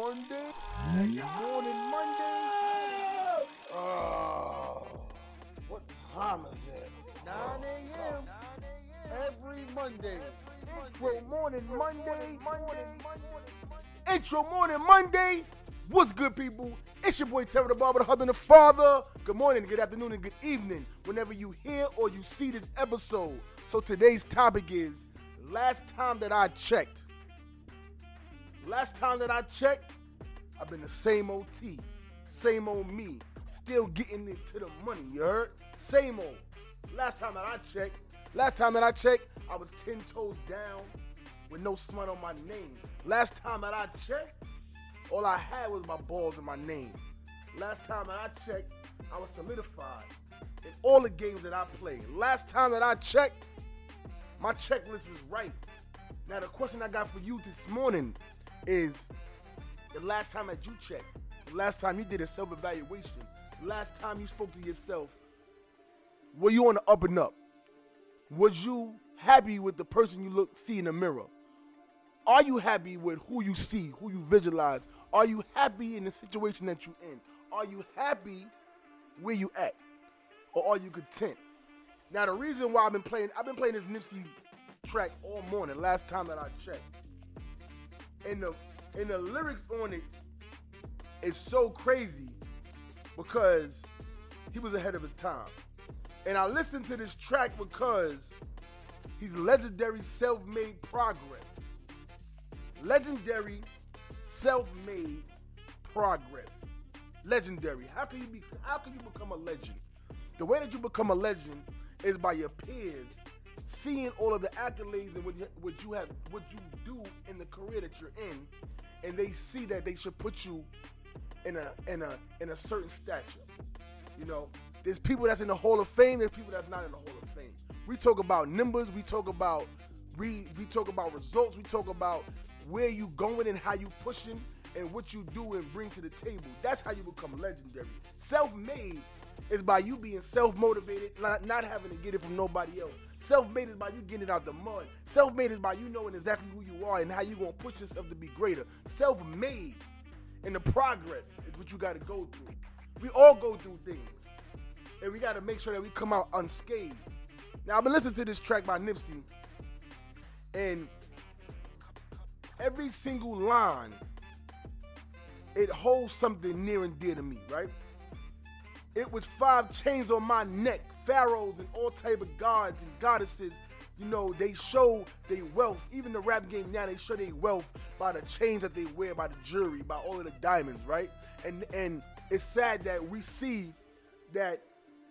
Monday. Morning Monday. Oh, what time is it? 9 a.m. Every Monday. Intro morning Monday. Intro morning Monday. What's good, people? It's your boy Terry the Barber, the husband, the father. Good morning, good afternoon, and good evening, whenever you hear or you see this episode. So today's topic is last time that I checked. Last time that I checked, I've been the same old T, same old me, still getting into the money. You heard? Same old. Last time that I checked, last time that I checked, I was ten toes down with no smut on my name. Last time that I checked, all I had was my balls and my name. Last time that I checked, I was solidified in all the games that I played. Last time that I checked, my checklist was right. Now the question I got for you this morning is the last time that you checked, the last time you did a self-evaluation, the last time you spoke to yourself, were you on the up and up? Was you happy with the person you look see in the mirror? Are you happy with who you see, who you visualize? Are you happy in the situation that you're in? Are you happy where you at? Or are you content? Now the reason why I've been playing, I've been playing this Nipsey track all morning, last time that I checked. And the and the lyrics on it is so crazy because he was ahead of his time. And I listened to this track because he's legendary self-made progress. Legendary self-made progress. Legendary. How can you be how can you become a legend? The way that you become a legend is by your peers seeing all of the accolades and what you, what you have what you do in the career that you're in and they see that they should put you in a in a in a certain stature. You know, there's people that's in the Hall of Fame, there's people that's not in the Hall of Fame. We talk about numbers, we talk about we we talk about results, we talk about where you going and how you pushing and what you do and bring to the table. That's how you become legendary. Self-made is by you being self-motivated, not, not having to get it from nobody else. Self-made is by you getting it out the mud. Self-made is by you knowing exactly who you are and how you're gonna push yourself to be greater. Self-made and the progress is what you gotta go through. We all go through things. And we gotta make sure that we come out unscathed. Now I've been listening to this track by Nipsey, and every single line, it holds something near and dear to me, right? It was five chains on my neck, pharaohs and all type of gods and goddesses. You know, they show their wealth. Even the rap game now, they show their wealth by the chains that they wear, by the jewelry, by all of the diamonds, right? And and it's sad that we see that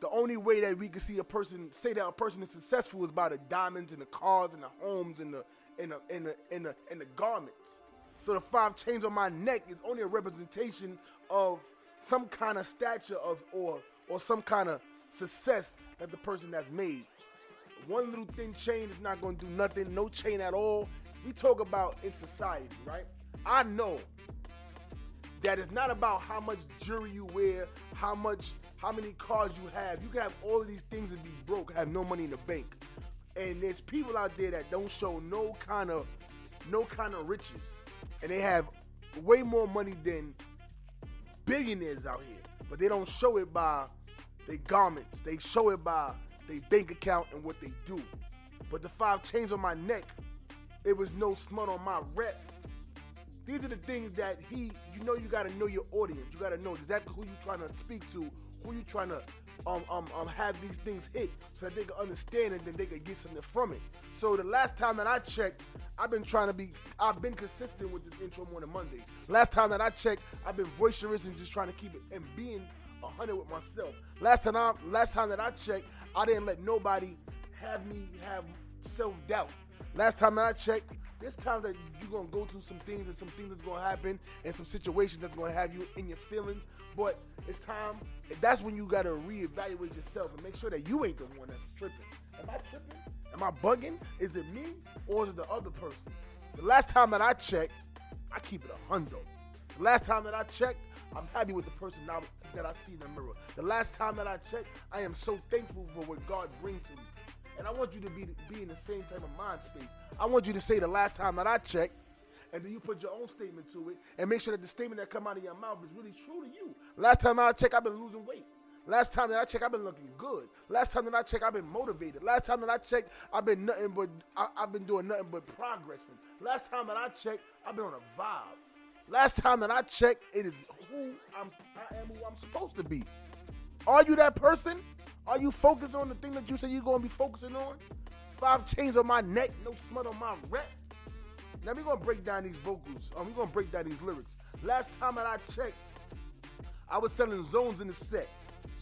the only way that we can see a person say that a person is successful is by the diamonds and the cars and the homes and the and the and the and the, and the garments. So the five chains on my neck is only a representation of some kind of stature of or or some kind of success that the person has made. One little thin chain is not to do nothing. No chain at all. We talk about in society, right? I know that it's not about how much jewelry you wear, how much, how many cars you have. You can have all of these things and be broke, have no money in the bank. And there's people out there that don't show no kind of, no kind of riches, and they have way more money than billionaires out here, but they don't show it by their garments. They show it by their bank account and what they do. But the five chains on my neck, it was no smut on my rep. These are the things that he, you know, you gotta know your audience. You gotta know exactly who you're trying to speak to, who you trying to um, um, um, have these things hit so that they can understand and then they can get something from it. So the last time that I checked, I've been trying to be, I've been consistent with this intro morning Monday. Last time that I checked, I've been boisterous and just trying to keep it and being a hundred with myself. Last time, I, last time that I checked, I didn't let nobody have me have self doubt. Last time I checked, this time that you're gonna go through some things and some things that's gonna happen and some situations that's gonna have you in your feelings. But it's time. That's when you gotta reevaluate yourself and make sure that you ain't the one that's tripping. Am I tripping? Am I bugging? Is it me or is it the other person? The last time that I checked, I keep it a hundo. The last time that I checked, I'm happy with the person now that I see in the mirror. The last time that I checked, I am so thankful for what God brings to me. And I want you to be, be in the same type of mind space. I want you to say the last time that I checked, and then you put your own statement to it, and make sure that the statement that come out of your mouth is really true to you. Last time I checked, I've been losing weight. Last time that I checked, I've been looking good. Last time that I checked, I've been motivated. Last time that I checked, I've been nothing but I, have been doing nothing but progressing. Last time that I checked, I've been on a vibe. Last time that I checked, it is who I'm. I am who I'm supposed to be. Are you that person? Are you focused on the thing that you said you're gonna be focusing on? Five chains on my neck, no smut on my rep. Now we're gonna break down these vocals. Um, we're gonna break down these lyrics. Last time that I checked, I was selling zones in the set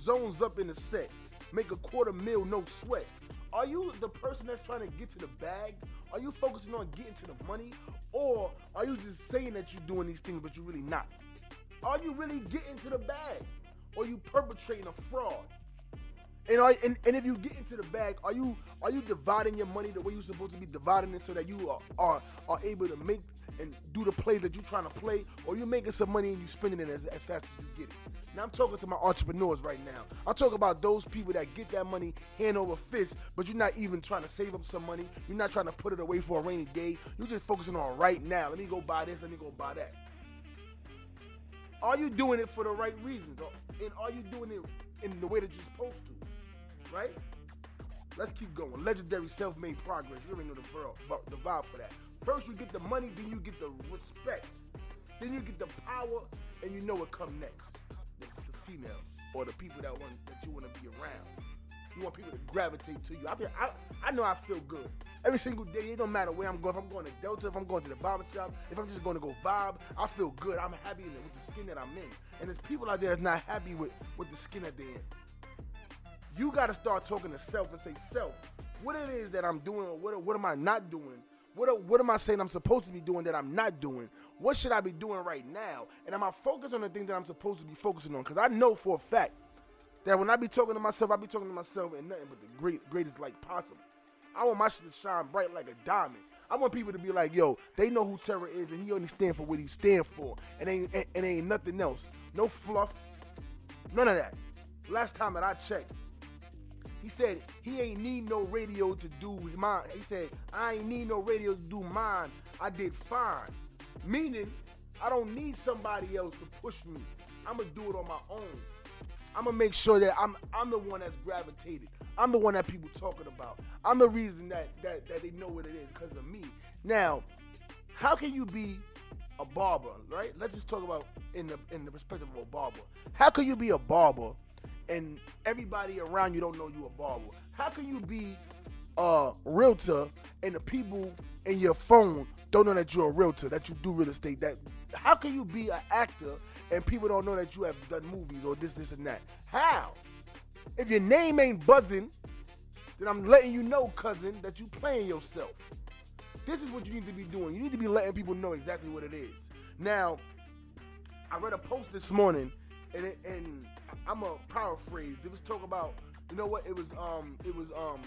zones up in the set. Make a quarter mil, no sweat. Are you the person that's trying to get to the bag? Are you focusing on getting to the money? Or are you just saying that you're doing these things, but you're really not? Are you really getting to the bag? Or you perpetrating a fraud? And, are, and, and if you get into the bag, are you are you dividing your money the way you're supposed to be dividing it so that you are are, are able to make and do the plays that you're trying to play, or you're making some money and you're spending it as, as fast as you get it. Now I'm talking to my entrepreneurs right now. I'm talking about those people that get that money hand over fist, but you're not even trying to save up some money. You're not trying to put it away for a rainy day. You're just focusing on right now. Let me go buy this. Let me go buy that. Are you doing it for the right reasons? And are you doing it in the way that you're supposed to? Right? Let's keep going. Legendary self-made progress. You already know the, vibe for that. First you get the money, then you get the respect. Then you get the power, and you know what come next. The, the females or the people that want that you want to be around. You want people to gravitate to you. I, I I know I feel good every single day. It don't matter where I'm going. If I'm going to Delta, if I'm going to the barber shop, if I'm just going to go vibe, I feel good. I'm happy with the skin that I'm in. And there's people out there that's not happy with with the skin that they're in. You got to start talking to self and say, self, what it is that I'm doing or what, what am I not doing what, what am I saying I'm supposed to be doing that I'm not doing? What should I be doing right now? And am I focused on the thing that I'm supposed to be focusing on? Because I know for a fact that when I be talking to myself, I be talking to myself in nothing but the great, greatest light possible. I want my shit to shine bright like a diamond. I want people to be like, yo, they know who Terror is and he only stand for what he stand for. And ain't and, and ain't nothing else. No fluff. None of that. Last time that I checked, he said he ain't need no radio to do mine. He said I ain't need no radio to do mine. I did fine. Meaning I don't need somebody else to push me. I'm gonna do it on my own. I'm gonna make sure that I'm I'm the one that's gravitated. I'm the one that people talking about. I'm the reason that that, that they know what it is because of me. Now, how can you be a barber, right? Let's just talk about in the in the perspective of a barber. How can you be a barber and everybody around you don't know you a barber? How can you be a realtor and the people in your phone don't know that you're a realtor, that you do real estate? That how can you be an actor and people don't know that you have done movies or this, this, and that? How? If your name ain't buzzing, then I'm letting you know, cousin, that you playing yourself. This is what you need to be doing. You need to be letting people know exactly what it is. Now, I read a post this morning, and, it, and I'm a paraphrase. It was talk about, you know what? It was um, it was um,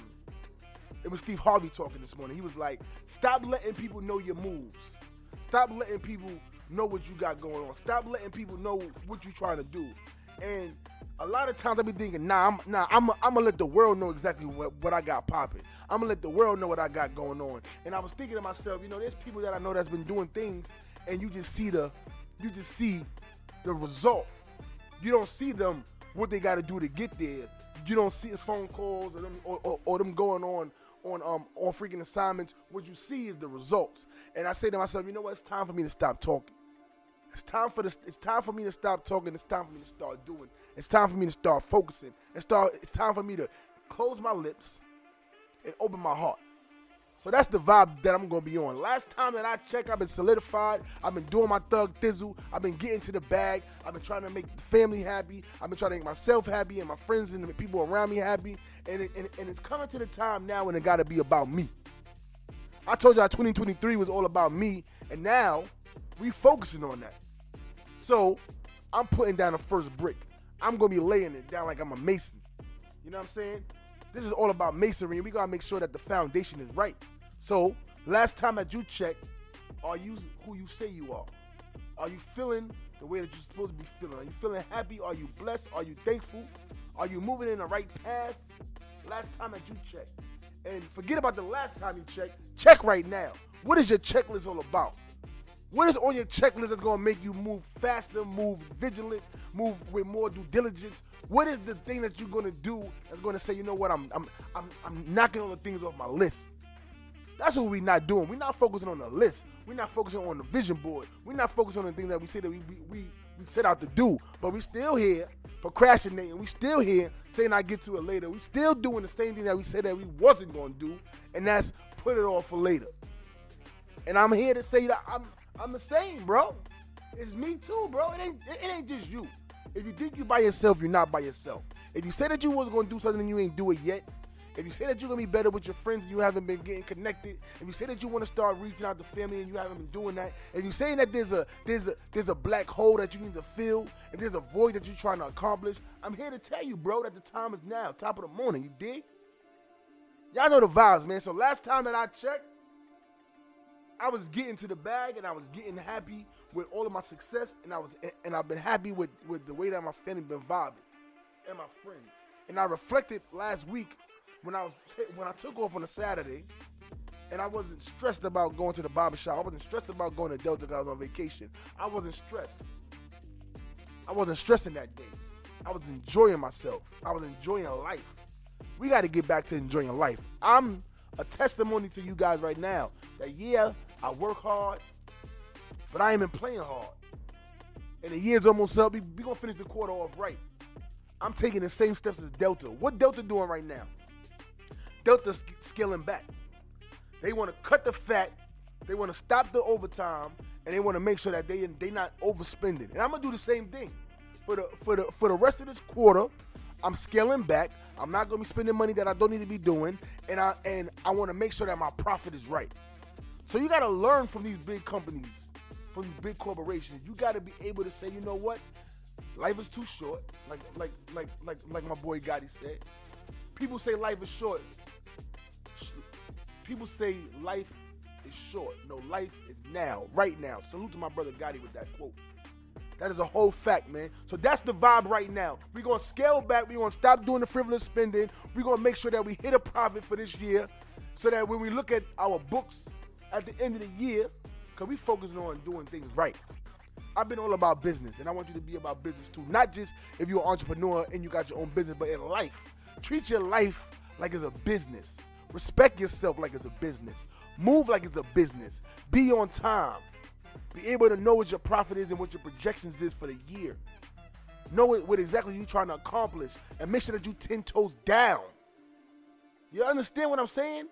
it was Steve Harvey talking this morning. He was like, stop letting people know your moves. Stop letting people know what you got going on. Stop letting people know what you're trying to do. And a lot of times I be thinking, nah, I'm nah, I'm I'm gonna let the world know exactly what, what I got popping. I'm gonna let the world know what I got going on. And I was thinking to myself, you know, there's people that I know that's been doing things, and you just see the, you just see the result. You don't see them what they got to do to get there. You don't see phone calls or them or, or, or them going on on um on freaking assignments. What you see is the results. And I say to myself, you know what? It's time for me to stop talking. It's time for this. It's time for me to stop talking. It's time for me to start doing. It's time for me to start focusing. And start. It's time for me to close my lips and open my heart. So that's the vibe that I'm gonna be on. Last time that I checked, I've been solidified. I've been doing my thug thizzle. I've been getting to the bag. I've been trying to make the family happy. I've been trying to make myself happy and my friends and the people around me happy. And, it, and, and it's coming to the time now when it gotta be about me. I told y'all 2023 was all about me, and now we focusing on that. So I'm putting down the first brick. I'm gonna be laying it down like I'm a mason. You know what I'm saying? This is all about masonry, we gotta make sure that the foundation is right. So, last time that you checked, are you who you say you are? Are you feeling the way that you're supposed to be feeling? Are you feeling happy? Are you blessed? Are you thankful? Are you moving in the right path? Last time that you checked. And forget about the last time you checked. Check right now. What is your checklist all about? What is on your checklist that's gonna make you move faster, move vigilant, move with more due diligence? What is the thing that you're gonna do that's gonna say, you know what, I'm I'm I'm, I'm knocking all the things off my list. That's what we're not doing. We're not focusing on the list. We're not focusing on the vision board. We're not focusing on the things that we say that we we, we, we set out to do. But we're still here procrastinating. We're still here saying I get to it later. We're still doing the same thing that we said that we wasn't gonna do, and that's put it off for later. And I'm here to say that I'm I'm the same, bro. It's me too, bro. It ain't it ain't just you. If you think you by yourself, you're not by yourself. If you say that you was gonna do something and you ain't do it yet, if you say that you're gonna be better with your friends and you haven't been getting connected, if you say that you want to start reaching out to family and you haven't been doing that, if you saying that there's a there's a there's a black hole that you need to fill, and there's a void that you're trying to accomplish, I'm here to tell you, bro, that the time is now, top of the morning. You dig? Y'all know the vibes, man. So last time that I checked, I was getting to the bag and I was getting happy with all of my success and I was and I've been happy with with the way that my family been vibing and my friends. And I reflected last week when I was when I took off on a Saturday and I wasn't stressed about going to the barber shop. I wasn't stressed about going to Delta because I was on vacation. I wasn't stressed. I wasn't stressing that day. I was enjoying myself. I was enjoying life. We got to get back to enjoying life. I'm a testimony to you guys right now that yeah, I work hard, but I ain't been playing hard. And the year's almost up. We're we going to finish the quarter off right. I'm taking the same steps as Delta. What Delta doing right now? Delta's scaling back. They want to cut the fat. They want to stop the overtime, and they want to make sure that they they not overspending. And I'm gonna do the same thing for the for the for the rest of this quarter. I'm scaling back. I'm not gonna be spending money that I don't need to be doing, and I and I want to make sure that my profit is right. So you got to learn from these big companies, from these big corporations. You got to be able to say, you know what, life is too short. Like like like like like my boy Gotti said. People say life is short. People say life is short. No, life is now, right now. Salute to my brother Gotti with that quote. That is a whole fact, man. So that's the vibe right now. We're gonna scale back. We're gonna stop doing the frivolous spending. We're gonna make sure that we hit a profit for this year, so that when we look at our books at the end of the year, because we focusing on doing things right. I've been all about business, and I want you to be about business too. Not just if you're an entrepreneur and you got your own business, but in life. Treat your life like it's a business. Respect yourself like it's a business. Move like it's a business. Be on time. Be able to know what your profit is and what your projections is for the year. Know what, exactly you're trying to accomplish and make sure that you 10 toes down. You understand what I'm saying?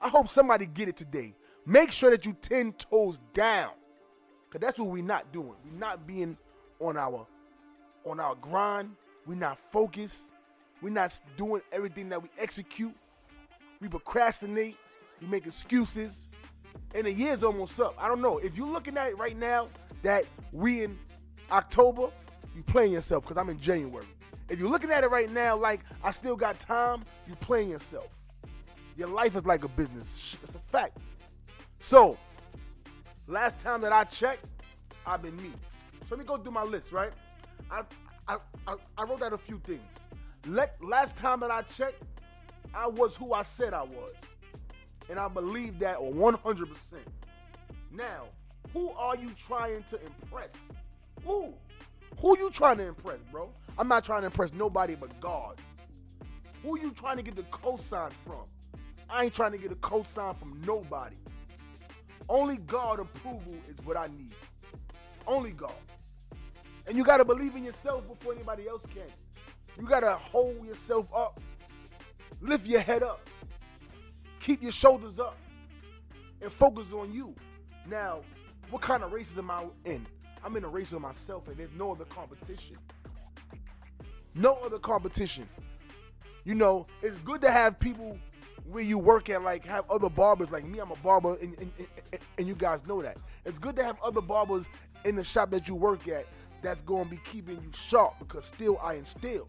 I hope somebody get it today. Make sure that you 10 toes down. Cause that's what we're not doing. We're not being on our on our grind. We're not focused. We're not doing everything that we execute. We procrastinate. We make excuses. And the year's almost up. I don't know. If you're looking at it right now that we in October, you playing yourself because I'm in January. If you're looking at it right now like I still got time, you playing yourself. Your life is like a business. It's a fact. So, last time that I checked, I've been me. So let me go do my list, right? I I, I, I wrote out a few things. Let, last time that I checked, I was who I said I was. And I believe that 100%. Now, who are you trying to impress? Who? Who you trying to impress, bro? I'm not trying to impress nobody but God. Who you trying to get the cosign from? I ain't trying to get a cosign from nobody. Only God approval is what I need. Only God. And you got to believe in yourself before anybody else can. You got to hold yourself up. Lift your head up. Keep your shoulders up. And focus on you. Now, what kind of races am I in? I'm in a race with myself, and there's no other competition. No other competition. You know, it's good to have people where you work at, like have other barbers. Like me, I'm a barber, and, and, and, you guys know that. It's good to have other barbers in the shop that you work at that's going to be keeping you sharp because still I am still.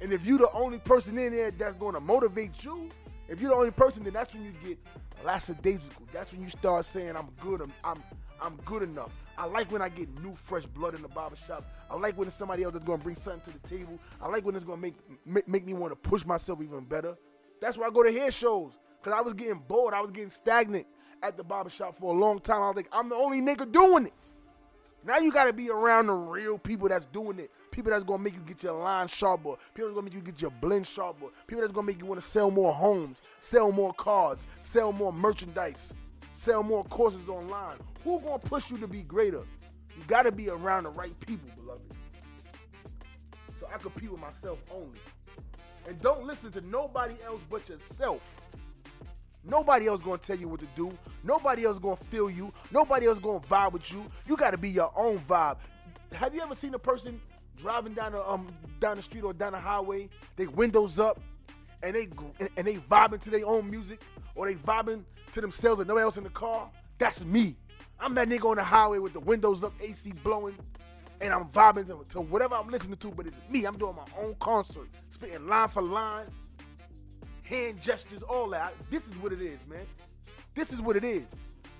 And if you're the only person in there that's going to motivate you, if you're the only person, then that's when you get lackadaisical. That's when you start saying, I'm good, I'm, I'm, I'm good enough. I like when I get new, fresh blood in the barbershop. I like when it's somebody else that's going to bring something to the table. I like when it's going to make, make, make me want to push myself even better. That's why I go to hair shows because I was getting bored. I was getting stagnant at the barbershop for a long time. I was like, I'm the only nigga doing it. Now you gotta be around the real people that's doing it. People that's gonna make you get your line sharper. People that's gonna make you get your blend sharper. People that's gonna make you wanna sell more homes, sell more cars, sell more merchandise, sell more courses online. Who gonna push you to be greater? You gotta be around the right people, beloved. So I compete with myself only. And don't listen to nobody else but yourself. Nobody else gonna tell you what to do. Nobody else gonna feel you. Nobody else gonna vibe with you. You gotta be your own vibe. Have you ever seen a person driving down the um down the street or down the highway, they windows up, and they and they vibing to their own music, or they vibing to themselves and nobody else in the car? That's me. I'm that nigga on the highway with the windows up, AC blowing, and I'm vibing to, whatever I'm listening to, but it's me. I'm doing my own concert, spitting line for line, hand gestures, all that. This is what it is, man. This is what it is.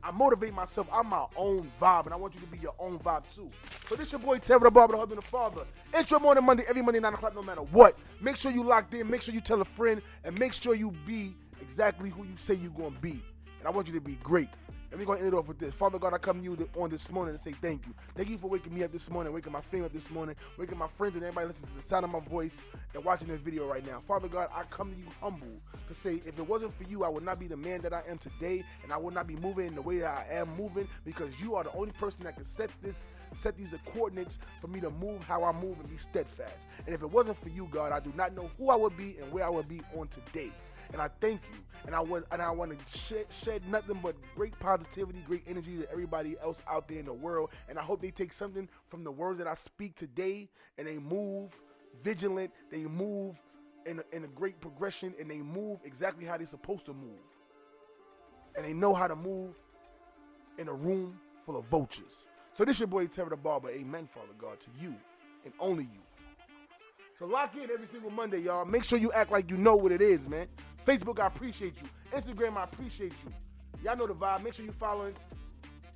I motivate myself. I'm my own vibe, and I want you to be your own vibe too. So this your boy Terror the Barber, the husband and father. Intro morning Monday, every Monday, 9 o'clock, no matter what. Make sure you locked in, make sure you tell a friend, and make sure you be exactly who you say you're gonna be. And I want you to be great. And we're going to end it off with this. Father God, I come to you on this morning and say thank you. Thank you for waking me up this morning, waking my family up this morning, waking my friends and everybody listening to the sound of my voice and watching this video right now. Father God, I come to you humble to say if it wasn't for you, I would not be the man that I am today and I would not be moving in the way that I am moving because you are the only person that can set this set these coordinates for me to move how I move and be steadfast. And if it wasn't for you, God, I do not know who I would be and where I would be on today and I thank you. And I want and I want to shed, shed nothing but great positivity, great energy to everybody else out there in the world. And I hope they take something from the words that I speak today and they move vigilant. They move in a, in a great progression and they move exactly how they're supposed to move. And they know how to move in a room full of vultures. So this your boy Terror the Barber. Amen, Father God, to you and only you. So lock in every single Monday, y'all. Make sure you act like you know what it is, man. Facebook, I appreciate you. Instagram, I appreciate you. Y'all know the vibe. Make sure you following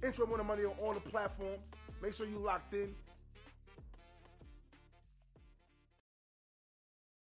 Intro Morning Monday on all the platforms. Make sure you locked in.